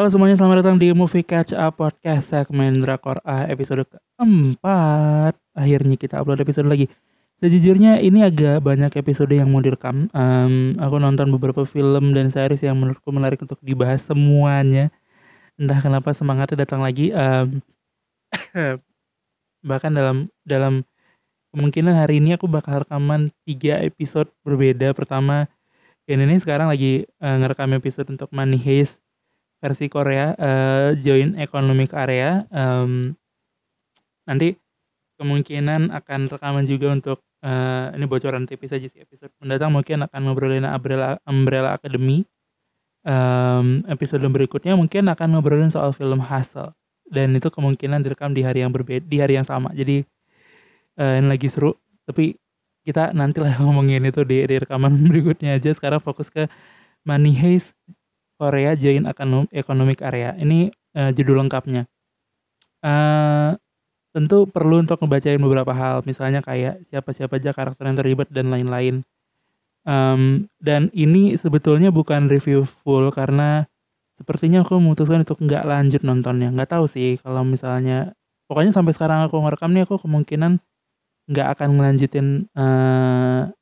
Halo semuanya, selamat datang di Movie Catch Up Podcast segmen Drakor A episode keempat. Akhirnya kita upload episode lagi. Sejujurnya ini agak banyak episode yang mau direkam. Um, aku nonton beberapa film dan series yang menurutku menarik untuk dibahas semuanya. Entah kenapa semangatnya datang lagi. Um, bahkan dalam dalam kemungkinan hari ini aku bakal rekaman tiga episode berbeda. Pertama, ini sekarang lagi uh, ngerekam episode untuk Money Heist versi Korea uh, join economic area um, nanti kemungkinan akan rekaman juga untuk uh, ini bocoran tipis saja sih episode mendatang mungkin akan ngobrolin Umbrella Umbrella Academy. Um, episode berikutnya mungkin akan ngobrolin soal film Hustle. Dan itu kemungkinan direkam di hari yang berbeda di hari yang sama. Jadi uh, ini lagi seru. Tapi kita nanti lah ngomongin itu di, di rekaman berikutnya aja. Sekarang fokus ke Money Heist Korea Joint Economic Area. Ini uh, judul lengkapnya. Uh, tentu perlu untuk ngebacain beberapa hal, misalnya kayak siapa-siapa aja karakter yang terlibat dan lain-lain. Um, dan ini sebetulnya bukan review full karena sepertinya aku memutuskan untuk nggak lanjut nontonnya. Nggak tahu sih kalau misalnya, pokoknya sampai sekarang aku ngerekam nih aku kemungkinan nggak akan ngelanjutin uh,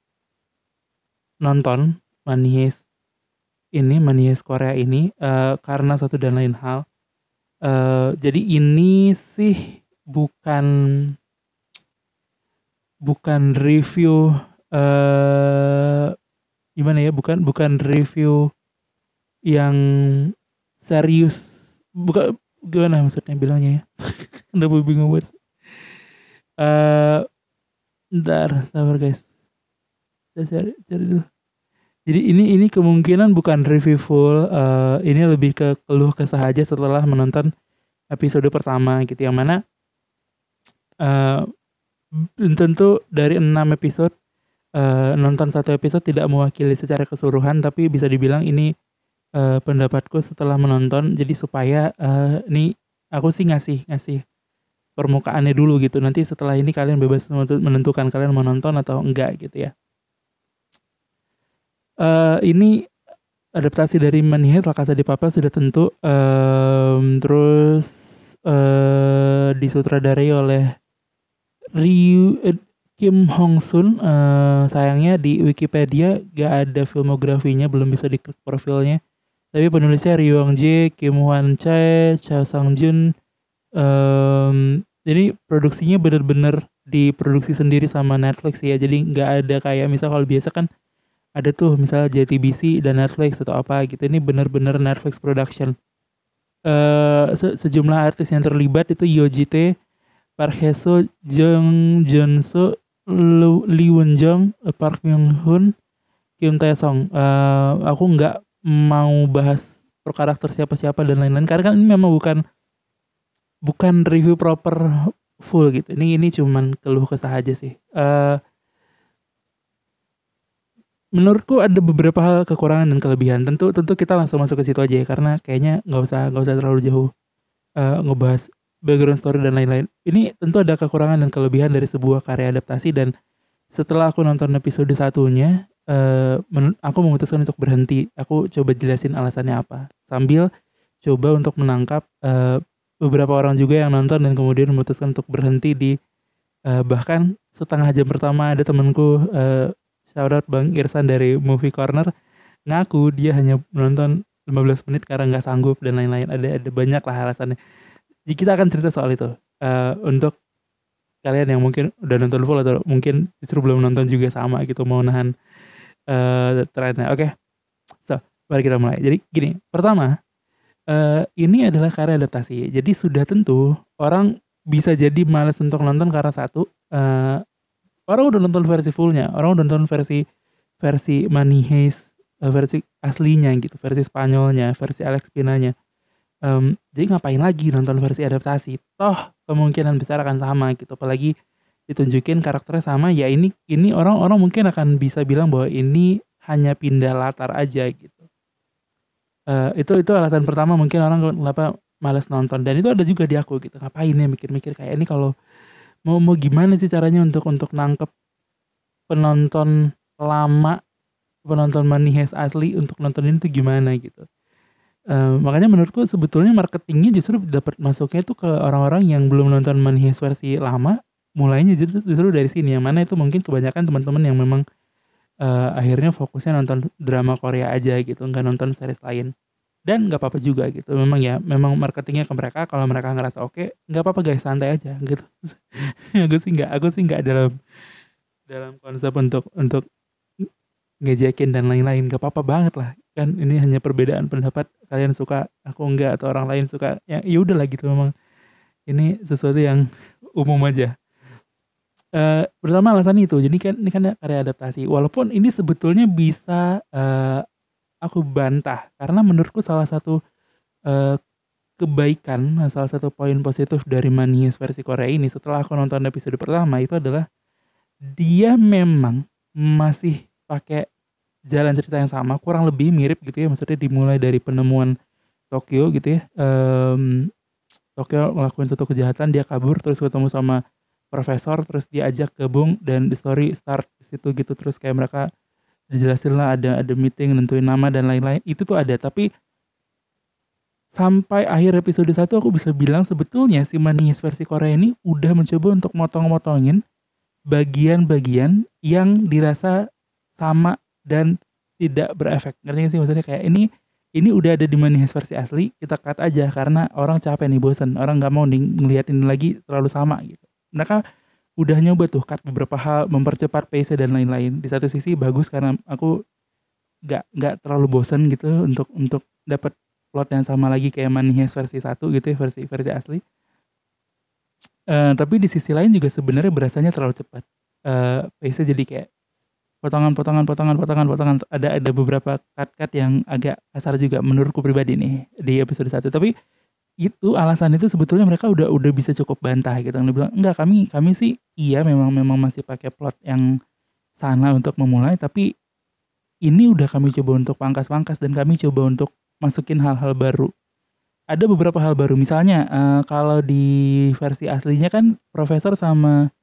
nonton Money ini Manies Korea ini uh, karena satu dan lain hal. Uh, jadi ini sih bukan bukan review uh, gimana ya bukan bukan review yang serius. Bukan gimana maksudnya bilangnya ya? Udah bingung banget. Uh, ntar sabar guys. Saya cari cari dulu jadi ini ini kemungkinan bukan review full, uh, ini lebih ke keluh kesah aja setelah menonton episode pertama gitu. Yang mana uh, tentu dari enam episode uh, nonton satu episode tidak mewakili secara keseluruhan tapi bisa dibilang ini uh, pendapatku setelah menonton. Jadi supaya uh, ini aku sih ngasih ngasih permukaannya dulu gitu. Nanti setelah ini kalian bebas menentukan kalian mau nonton atau enggak gitu ya uh, ini adaptasi dari Manihes La de Papel sudah tentu. Um, terus uh, disutradarai oleh Ryu uh, Kim Hong Sun. Uh, sayangnya di Wikipedia gak ada filmografinya belum bisa diklik profilnya. Tapi penulisnya Ryu Wang Jae, Kim Hwan Chae, Cha Sang Jun um, jadi produksinya bener-bener diproduksi sendiri sama Netflix ya. Jadi nggak ada kayak misal kalau biasa kan ada tuh misalnya JTBC dan Netflix atau apa gitu ini benar-benar Netflix production uh, se sejumlah artis yang terlibat itu T, Park Hae-soo, Jung Jun-soo, Lee Won-jung, Park Myung-hun, Kim Tae-song. Uh, aku nggak mau bahas per karakter siapa-siapa dan lain-lain karena kan ini memang bukan bukan review proper full gitu. Ini ini cuman keluh kesah aja sih. Uh, menurutku ada beberapa hal kekurangan dan kelebihan. Tentu tentu kita langsung masuk ke situ aja ya karena kayaknya nggak usah nggak usah terlalu jauh uh, ngebahas background story dan lain-lain. Ini tentu ada kekurangan dan kelebihan dari sebuah karya adaptasi dan setelah aku nonton episode satunya, uh, aku memutuskan untuk berhenti. Aku coba jelasin alasannya apa sambil coba untuk menangkap uh, beberapa orang juga yang nonton dan kemudian memutuskan untuk berhenti di uh, bahkan setengah jam pertama ada temanku uh, shoutout Bang Irsan dari Movie Corner. Ngaku dia hanya menonton 15 menit karena nggak sanggup dan lain-lain. Ada ada banyak lah alasannya. Jadi kita akan cerita soal itu. Uh, untuk kalian yang mungkin udah nonton full atau mungkin justru belum nonton juga sama gitu mau nahan uh, trennya oke. Okay? so mari kita mulai. Jadi gini pertama uh, ini adalah karya adaptasi. Jadi sudah tentu orang bisa jadi males untuk nonton karena satu uh, orang udah nonton versi fullnya. Orang udah nonton versi versi Money uh, versi aslinya gitu versi Spanyolnya versi Alex Pinanya. Um, jadi ngapain lagi nonton versi adaptasi? Toh kemungkinan besar akan sama gitu. Apalagi ditunjukin karakternya sama ya ini ini orang-orang mungkin akan bisa bilang bahwa ini hanya pindah latar aja gitu. Uh, itu itu alasan pertama mungkin orang kenapa males nonton. Dan itu ada juga di aku gitu. Ngapain ya mikir-mikir kayak ini kalau mau mau gimana sih caranya untuk untuk nangkep penonton lama penonton Money asli untuk nonton ini tuh gimana gitu Uh, makanya menurutku sebetulnya marketingnya justru dapat masuknya itu ke orang-orang yang belum nonton Money versi lama, mulainya justru justru dari sini, yang mana itu mungkin kebanyakan teman-teman yang memang, uh, akhirnya fokusnya nonton drama Korea aja gitu, nggak nonton series lain. Dan nggak apa-apa juga gitu, memang ya memang marketingnya ke mereka, kalau mereka ngerasa oke, nggak apa-apa guys, santai aja gitu. Aku sih nggak aku sih nggak dalam dalam konsep untuk untuk ngejekin dan lain-lain, nggak apa-apa banget lah. Kan ini hanya perbedaan pendapat. Kalian suka aku enggak atau orang lain suka ya ya udah lah gitu memang. Ini sesuatu yang umum aja. Uh, pertama alasan itu. Jadi kan ini kan karya adaptasi. Walaupun ini sebetulnya bisa uh, aku bantah. Karena menurutku salah satu uh, kebaikan salah satu poin positif dari Manies versi Korea ini setelah aku nonton episode pertama itu adalah dia memang masih pakai jalan cerita yang sama kurang lebih mirip gitu ya maksudnya dimulai dari penemuan Tokyo gitu ya um, Tokyo ngelakuin satu kejahatan dia kabur terus ketemu sama profesor terus dia ajak gabung dan the story start di situ gitu terus kayak mereka dijelasin lah ada ada meeting nentuin nama dan lain-lain itu tuh ada tapi sampai akhir episode 1 aku bisa bilang sebetulnya si Manis versi Korea ini udah mencoba untuk motong-motongin bagian-bagian yang dirasa sama dan tidak berefek. Ngerti gak sih maksudnya kayak ini ini udah ada di Money versi asli, kita cut aja karena orang capek nih bosan, orang nggak mau nih ngeliat ini lagi terlalu sama gitu. Mereka udah nyoba tuh cut beberapa hal, mempercepat pace dan lain-lain. Di satu sisi bagus karena aku nggak nggak terlalu bosan gitu untuk untuk dapat plot yang sama lagi kayak Money versi satu gitu ya versi versi asli. Uh, tapi di sisi lain juga sebenarnya berasanya terlalu cepat. Uh, pace jadi kayak potongan-potongan potongan-potongan potongan ada ada beberapa cut-cut yang agak kasar juga menurutku pribadi nih di episode satu tapi itu alasan itu sebetulnya mereka udah udah bisa cukup bantah gitu. Dia bilang enggak kami kami sih iya memang memang masih pakai plot yang sana untuk memulai tapi ini udah kami coba untuk pangkas-pangkas dan kami coba untuk masukin hal-hal baru. Ada beberapa hal baru. Misalnya uh, kalau di versi aslinya kan profesor sama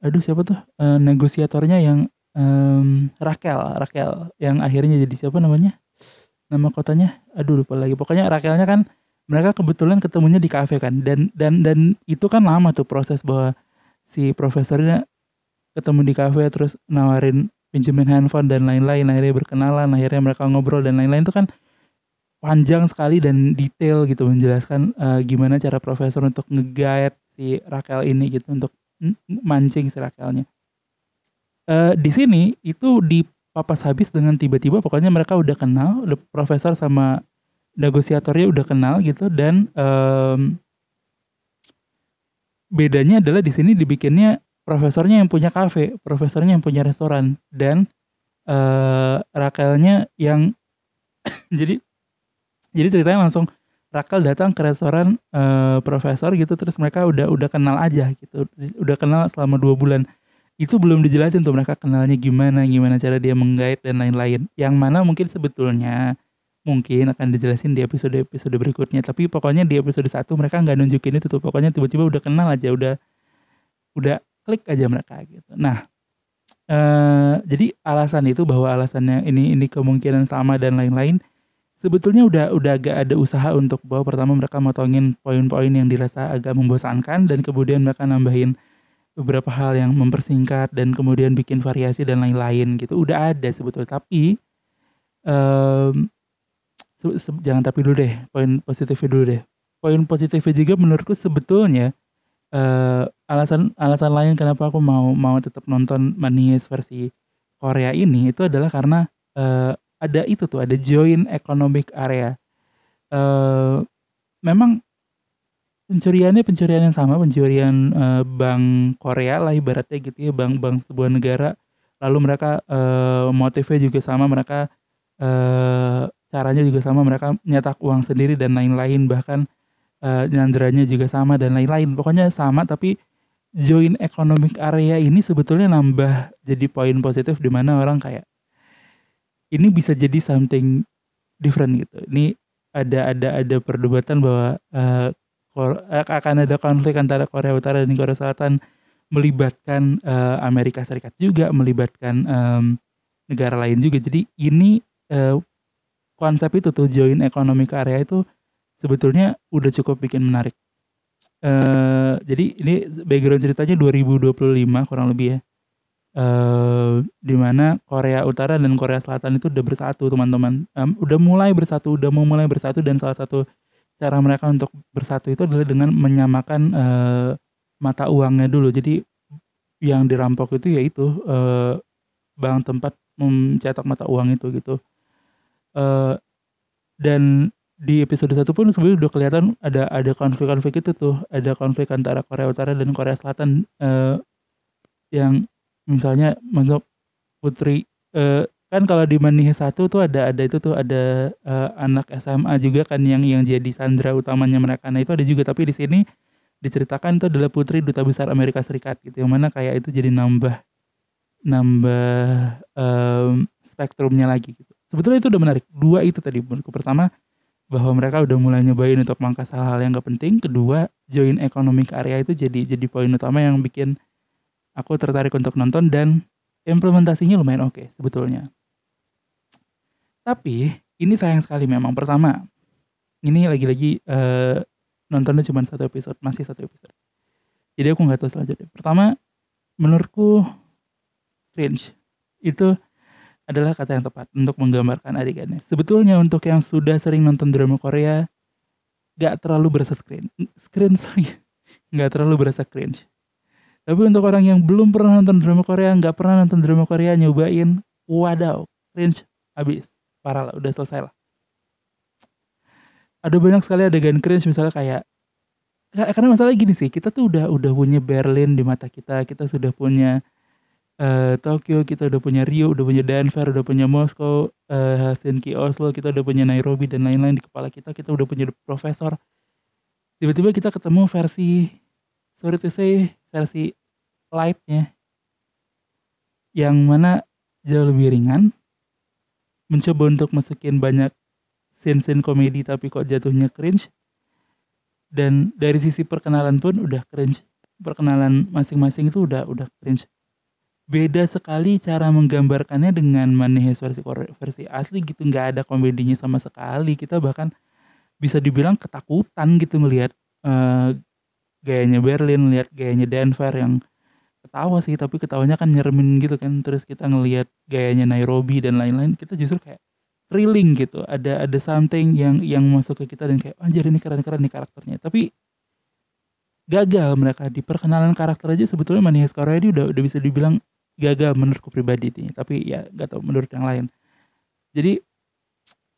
aduh siapa tuh? Uh, negosiatornya yang um, Rakel Rakel yang akhirnya jadi siapa namanya? Nama kotanya? Aduh lupa lagi. Pokoknya Rakelnya kan mereka kebetulan ketemunya di kafe kan. Dan dan dan itu kan lama tuh proses bahwa si profesornya ketemu di kafe terus nawarin pinjemin handphone dan lain-lain. Akhirnya berkenalan akhirnya mereka ngobrol dan lain-lain. Itu kan panjang sekali dan detail gitu menjelaskan uh, gimana cara profesor untuk nge si Rakel ini gitu untuk mancing si Rakelnya uh, di sini itu di papas habis dengan tiba-tiba pokoknya mereka udah kenal, profesor sama negosiatornya udah kenal gitu dan um, bedanya adalah di sini dibikinnya profesornya yang punya kafe, profesornya yang punya restoran dan uh, Rakelnya yang jadi jadi ceritanya langsung Rakel datang ke restoran uh, profesor gitu terus mereka udah udah kenal aja gitu udah kenal selama dua bulan itu belum dijelasin tuh mereka kenalnya gimana, gimana cara dia menggait dan lain-lain. Yang mana mungkin sebetulnya mungkin akan dijelasin di episode-episode berikutnya. Tapi pokoknya di episode satu mereka nggak nunjukin itu tuh. Pokoknya tiba-tiba udah kenal aja, udah udah klik aja mereka gitu. Nah, eh, jadi alasan itu bahwa alasannya ini ini kemungkinan sama dan lain-lain sebetulnya udah udah agak ada usaha untuk bahwa pertama mereka motongin poin-poin yang dirasa agak membosankan dan kemudian mereka nambahin beberapa hal yang mempersingkat dan kemudian bikin variasi dan lain-lain gitu udah ada sebetulnya tapi jangan tapi dulu deh poin positifnya dulu deh poin positifnya juga menurutku sebetulnya uh, alasan alasan lain kenapa aku mau mau tetap nonton Manies versi Korea ini itu adalah karena uh, ada itu tuh ada joint economic area uh, memang Pencuriannya pencurian yang sama, pencurian, uh, bank Korea lah ibaratnya gitu ya, bank-bank sebuah negara. Lalu mereka, uh, motifnya juga sama, mereka, uh, caranya juga sama, mereka nyetak uang sendiri dan lain-lain, bahkan, uh, nyandranya juga sama dan lain-lain. Pokoknya sama tapi join economic area ini sebetulnya nambah jadi poin positif di mana orang kayak, ini bisa jadi something different gitu. Ini ada ada ada perdebatan bahwa, uh, akan ada konflik antara Korea Utara dan Korea Selatan melibatkan uh, Amerika Serikat juga, melibatkan um, negara lain juga. Jadi ini uh, konsep itu tuh join economic area itu sebetulnya udah cukup bikin menarik. Uh, jadi ini background ceritanya 2025 kurang lebih ya. Uh, di mana Korea Utara dan Korea Selatan itu udah bersatu teman-teman. Um, udah mulai bersatu, udah mau mulai bersatu dan salah satu cara mereka untuk bersatu itu adalah dengan menyamakan uh, mata uangnya dulu. Jadi yang dirampok itu yaitu uh, bank tempat mencetak mata uang itu gitu. Uh, dan di episode satu pun sebenarnya udah kelihatan ada ada konflik-konflik itu tuh, ada konflik antara Korea Utara dan Korea Selatan uh, yang misalnya masuk putri uh, kan kalau di Manihe satu tuh ada ada itu tuh ada uh, anak SMA juga kan yang yang jadi sandra utamanya mereka. Nah itu ada juga tapi di sini diceritakan itu adalah putri duta besar Amerika Serikat gitu yang mana kayak itu jadi nambah nambah um, spektrumnya lagi gitu. Sebetulnya itu udah menarik. Dua itu tadi menurutku. Pertama bahwa mereka udah mulai nyobain untuk mangkas hal-hal yang gak penting. Kedua, join economic area itu jadi jadi poin utama yang bikin aku tertarik untuk nonton dan implementasinya lumayan oke okay, sebetulnya. Tapi ini sayang sekali memang. Pertama, ini lagi-lagi uh, nontonnya cuma satu episode, masih satu episode. Jadi aku nggak tahu selanjutnya. Pertama, menurutku cringe itu adalah kata yang tepat untuk menggambarkan adegannya. Sebetulnya untuk yang sudah sering nonton drama Korea, nggak terlalu berasa screen, screen sorry, nggak terlalu berasa cringe. Tapi untuk orang yang belum pernah nonton drama Korea, nggak pernah nonton drama Korea, nyobain, wadaw, cringe, habis, parah lah, udah selesai lah. Ada banyak sekali adegan cringe misalnya kayak karena masalah gini sih kita tuh udah udah punya Berlin di mata kita kita sudah punya uh, Tokyo kita udah punya Rio udah punya Denver udah punya Moskow uh, Helsinki Oslo kita udah punya Nairobi dan lain-lain di kepala kita kita udah punya profesor. Tiba-tiba kita ketemu versi sorry to say versi lightnya yang mana jauh lebih ringan mencoba untuk masukin banyak scene-scene komedi tapi kok jatuhnya cringe dan dari sisi perkenalan pun udah cringe. Perkenalan masing-masing itu udah udah cringe beda sekali cara menggambarkannya dengan Manehes versi versi asli gitu. Nggak ada komedinya sama sekali. Kita bahkan bisa dibilang ketakutan gitu melihat uh, gayanya Berlin lihat gayanya Denver yang ketawa sih. Tapi ketawanya kan nyeremin gitu kan. Terus kita ngelihat gayanya Nairobi dan lain-lain. Kita justru kayak thrilling gitu. Ada ada something yang yang masuk ke kita dan kayak anjir ini keren keren nih karakternya. Tapi gagal mereka. Di perkenalan karakter aja sebetulnya Manias Korea ini udah udah bisa dibilang gagal menurutku pribadi nih tapi ya gak tau menurut yang lain. Jadi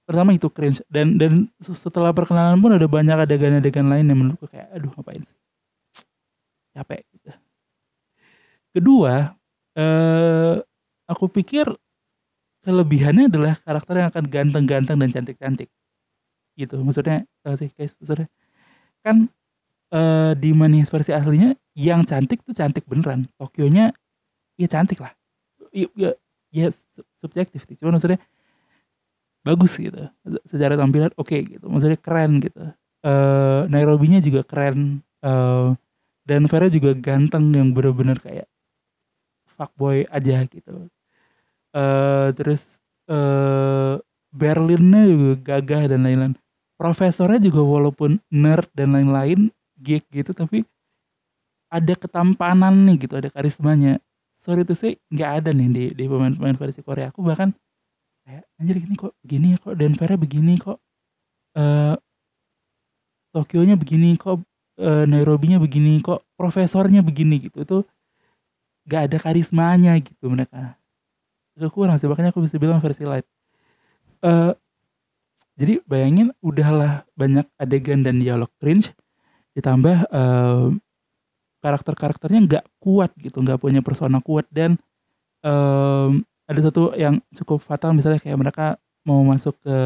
pertama itu cringe dan dan setelah perkenalan pun ada banyak adegan-adegan lain yang menurutku kayak aduh ngapain sih? Capek gitu. Kedua eh aku pikir kelebihannya adalah karakter yang akan ganteng-ganteng dan cantik-cantik. Gitu maksudnya uh, sih guys maksudnya. Kan uh, di Money versi aslinya yang cantik tuh cantik beneran. Tokyo-nya ya cantik lah. Ya, ya, ya subjektif sih. Cuma maksudnya bagus gitu. Secara tampilan oke okay, gitu. Maksudnya keren gitu. Uh, Nairobi-nya juga keren. Uh, dan Vera juga ganteng yang bener-bener kayak fuckboy aja gitu. Uh, terus uh, Berlinnya juga gagah dan lain-lain. Profesornya juga walaupun nerd dan lain-lain geek gitu tapi ada ketampanan nih gitu ada karismanya sorry tuh sih nggak ada nih di di pemain-pemain versi Korea. Aku bahkan kayak anjir ini kok begini ya kok Denver begini kok uh, Tokyo-nya begini kok uh, Nairobi-nya begini kok profesornya begini gitu. Itu gak ada karismanya gitu mereka. Agak kurang sih makanya aku bisa bilang versi light. Uh, jadi bayangin udahlah banyak adegan dan dialog cringe ditambah uh, karakter-karakternya nggak kuat gitu nggak punya persona kuat. Dan um, ada satu yang cukup fatal misalnya kayak mereka mau masuk ke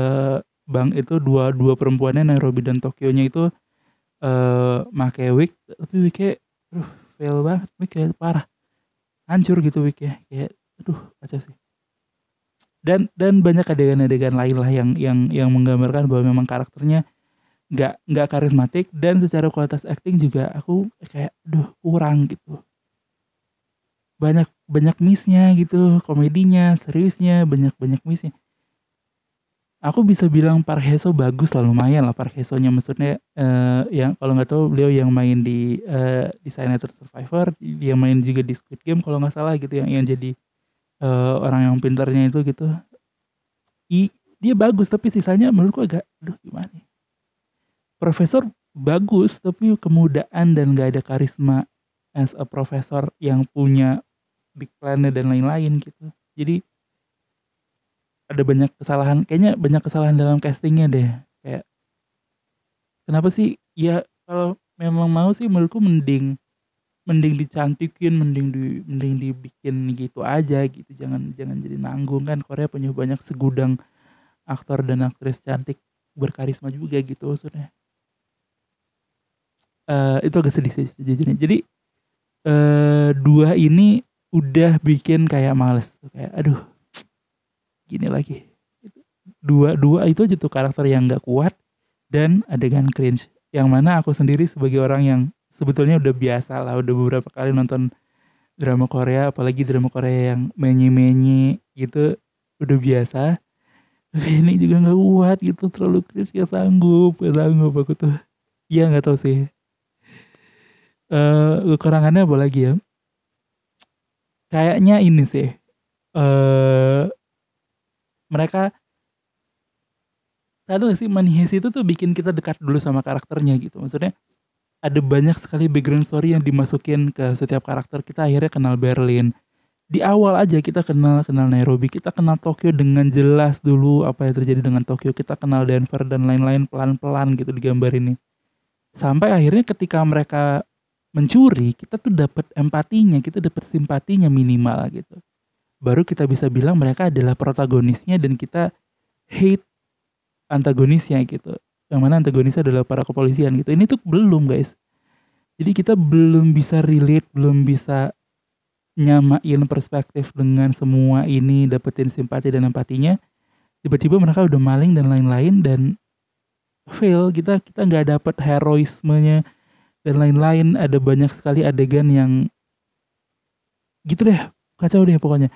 bank itu dua dua perempuannya Nairobi dan Tokyo nya itu uh, make wig tapi wignya aduh fail banget wignya parah. Hancur gitu wignya kayak aduh kacau sih. Dan dan banyak adegan-adegan lain lah yang yang yang menggambarkan bahwa memang karakternya nggak nggak karismatik. Dan secara kualitas acting juga aku kayak aduh kurang gitu banyak banyak missnya gitu komedinya seriusnya banyak banyak missnya. Aku bisa bilang Park Hae-soo bagus lah lumayan lah Park Hae-soo-nya maksudnya uh, yang kalau nggak tahu beliau yang main di uh, Designator Survivor dia main juga di Squid Game kalau nggak salah gitu yang yang jadi uh, orang yang pintarnya itu gitu. I, dia bagus tapi sisanya menurutku agak aduh gimana ya? Profesor bagus tapi kemudaan dan gak ada karisma as a profesor yang punya big plan dan lain-lain gitu. Jadi ada banyak kesalahan kayaknya banyak kesalahan dalam castingnya deh. Kayak kenapa sih? Ya kalau memang mau sih menurutku mending mending dicantikin mending di mending dibikin gitu aja gitu. Jangan jangan jadi nanggung kan. Korea punya banyak segudang aktor dan aktris cantik berkarisma juga gitu maksudnya. Uh, itu agak sedih sih jadi uh, dua ini udah bikin kayak males. Kayak aduh gini lagi. Dua dua itu aja tuh karakter yang nggak kuat dan adegan cringe. Yang mana aku sendiri sebagai orang yang sebetulnya udah biasa lah udah beberapa kali nonton drama Korea apalagi drama Korea yang menye-menye gitu udah biasa. Ini juga nggak kuat gitu terlalu cringe ya sanggup gak sanggup aku tuh. Iya nggak tahu sih. Uh, kekurangannya apa lagi ya kayaknya ini sih uh, mereka tahu sih Manihes itu tuh bikin kita dekat dulu sama karakternya gitu. Maksudnya ada banyak sekali background story yang dimasukin ke setiap karakter kita akhirnya kenal Berlin. Di awal aja kita kenal kenal Nairobi kita kenal Tokyo dengan jelas dulu apa yang terjadi dengan Tokyo. Kita kenal Denver dan lain-lain pelan-pelan gitu di gambar ini sampai akhirnya ketika mereka mencuri kita tuh dapat empatinya kita dapat simpatinya minimal gitu baru kita bisa bilang mereka adalah protagonisnya dan kita hate antagonisnya gitu. Yang mana antagonisnya adalah para kepolisian gitu. Ini tuh belum guys. Jadi kita belum bisa relate, belum bisa nyamain perspektif dengan semua ini, dapetin simpati dan empatinya. Tiba-tiba mereka udah maling dan lain-lain dan fail. Kita kita nggak dapet heroismenya dan lain-lain. Ada banyak sekali adegan yang gitu deh kacau deh pokoknya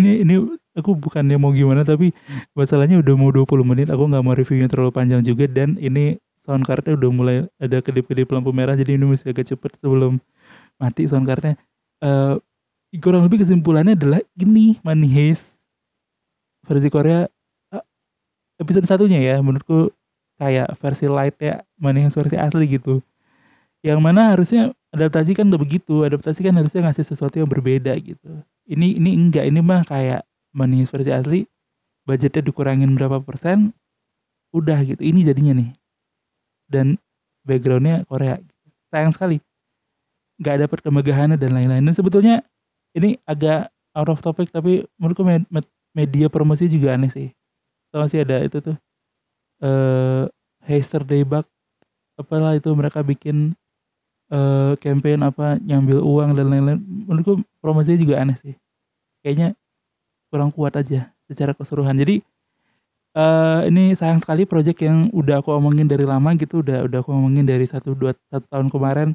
ini ini aku bukannya mau gimana tapi masalahnya udah mau 20 menit aku nggak mau reviewnya terlalu panjang juga dan ini sound cardnya udah mulai ada kedip-kedip lampu merah jadi ini mesti agak cepet sebelum mati sound cardnya uh, kurang lebih kesimpulannya adalah gini Money Heist versi Korea uh, episode satunya ya menurutku kayak versi light ya Money Heist versi asli gitu yang mana harusnya adaptasi kan udah begitu adaptasi kan harusnya ngasih sesuatu yang berbeda gitu. Ini ini enggak ini mah kayak manis versi asli budgetnya dikurangin berapa persen udah gitu. Ini jadinya nih. Dan backgroundnya Korea. Sayang sekali. Nggak dapat kemegahannya dan lain-lain. Dan sebetulnya ini agak out of topic tapi menurutku media promosi juga aneh sih. Tau sih ada itu tuh eh uh, Heister Daybug apalah itu mereka bikin uh, campaign apa nyambil uang dan lain-lain. Menurutku promosinya juga aneh sih. Kayaknya kurang kuat aja secara keseluruhan. Jadi uh, ini sayang sekali project yang udah aku omongin dari lama gitu udah udah aku omongin dari satu dua satu tahun kemarin.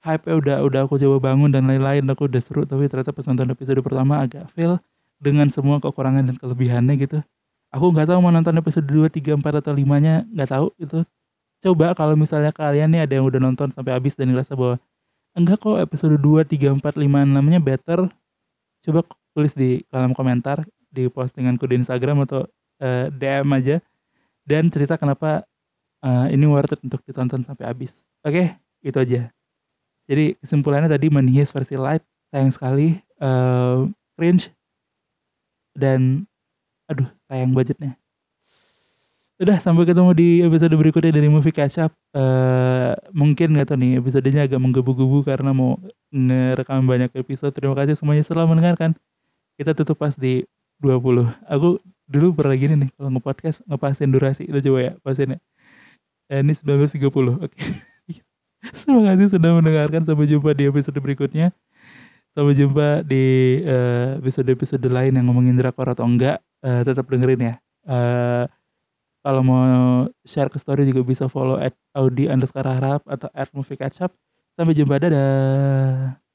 Hype udah udah aku coba bangun dan lain-lain aku udah seru tapi ternyata pas nonton episode pertama agak fail dengan semua kekurangan dan kelebihannya gitu. Aku nggak tahu mau nonton episode 2, 3, 4 atau 5 nya nggak tahu itu coba kalau misalnya kalian nih ada yang udah nonton sampai habis dan ngerasa bahwa enggak kok episode 2, 3, 4, 5, 6 nya better coba tulis di kolom komentar di postinganku di Instagram atau uh, eh, DM aja. Dan cerita kenapa uh, ini worth it untuk ditonton sampai habis. Oke okay? itu aja. Jadi kesimpulannya tadi Manihis versi light sayang sekali uh, cringe dan aduh sayang budgetnya udah sampai ketemu di episode berikutnya dari Movie Catch Up. Uh, mungkin nggak tahu nih episodenya agak menggebu-gebu karena mau ngerekam banyak episode. Terima kasih semuanya setelah mendengarkan. Kita tutup pas di 20. Aku dulu pernah gini nih kalau nge-podcast ngepasin durasi. Kita coba ya pasinnya. Eh, ini 19.30. Oke. Okay. Terima kasih sudah mendengarkan. Sampai jumpa di episode berikutnya. Sampai jumpa di uh, episode-episode lain yang ngomongin drakor atau enggak. Uh, tetap dengerin ya. Uh, kalau mau share ke story juga bisa follow at audi underscore harap atau at movie catch up. Sampai jumpa, dadah.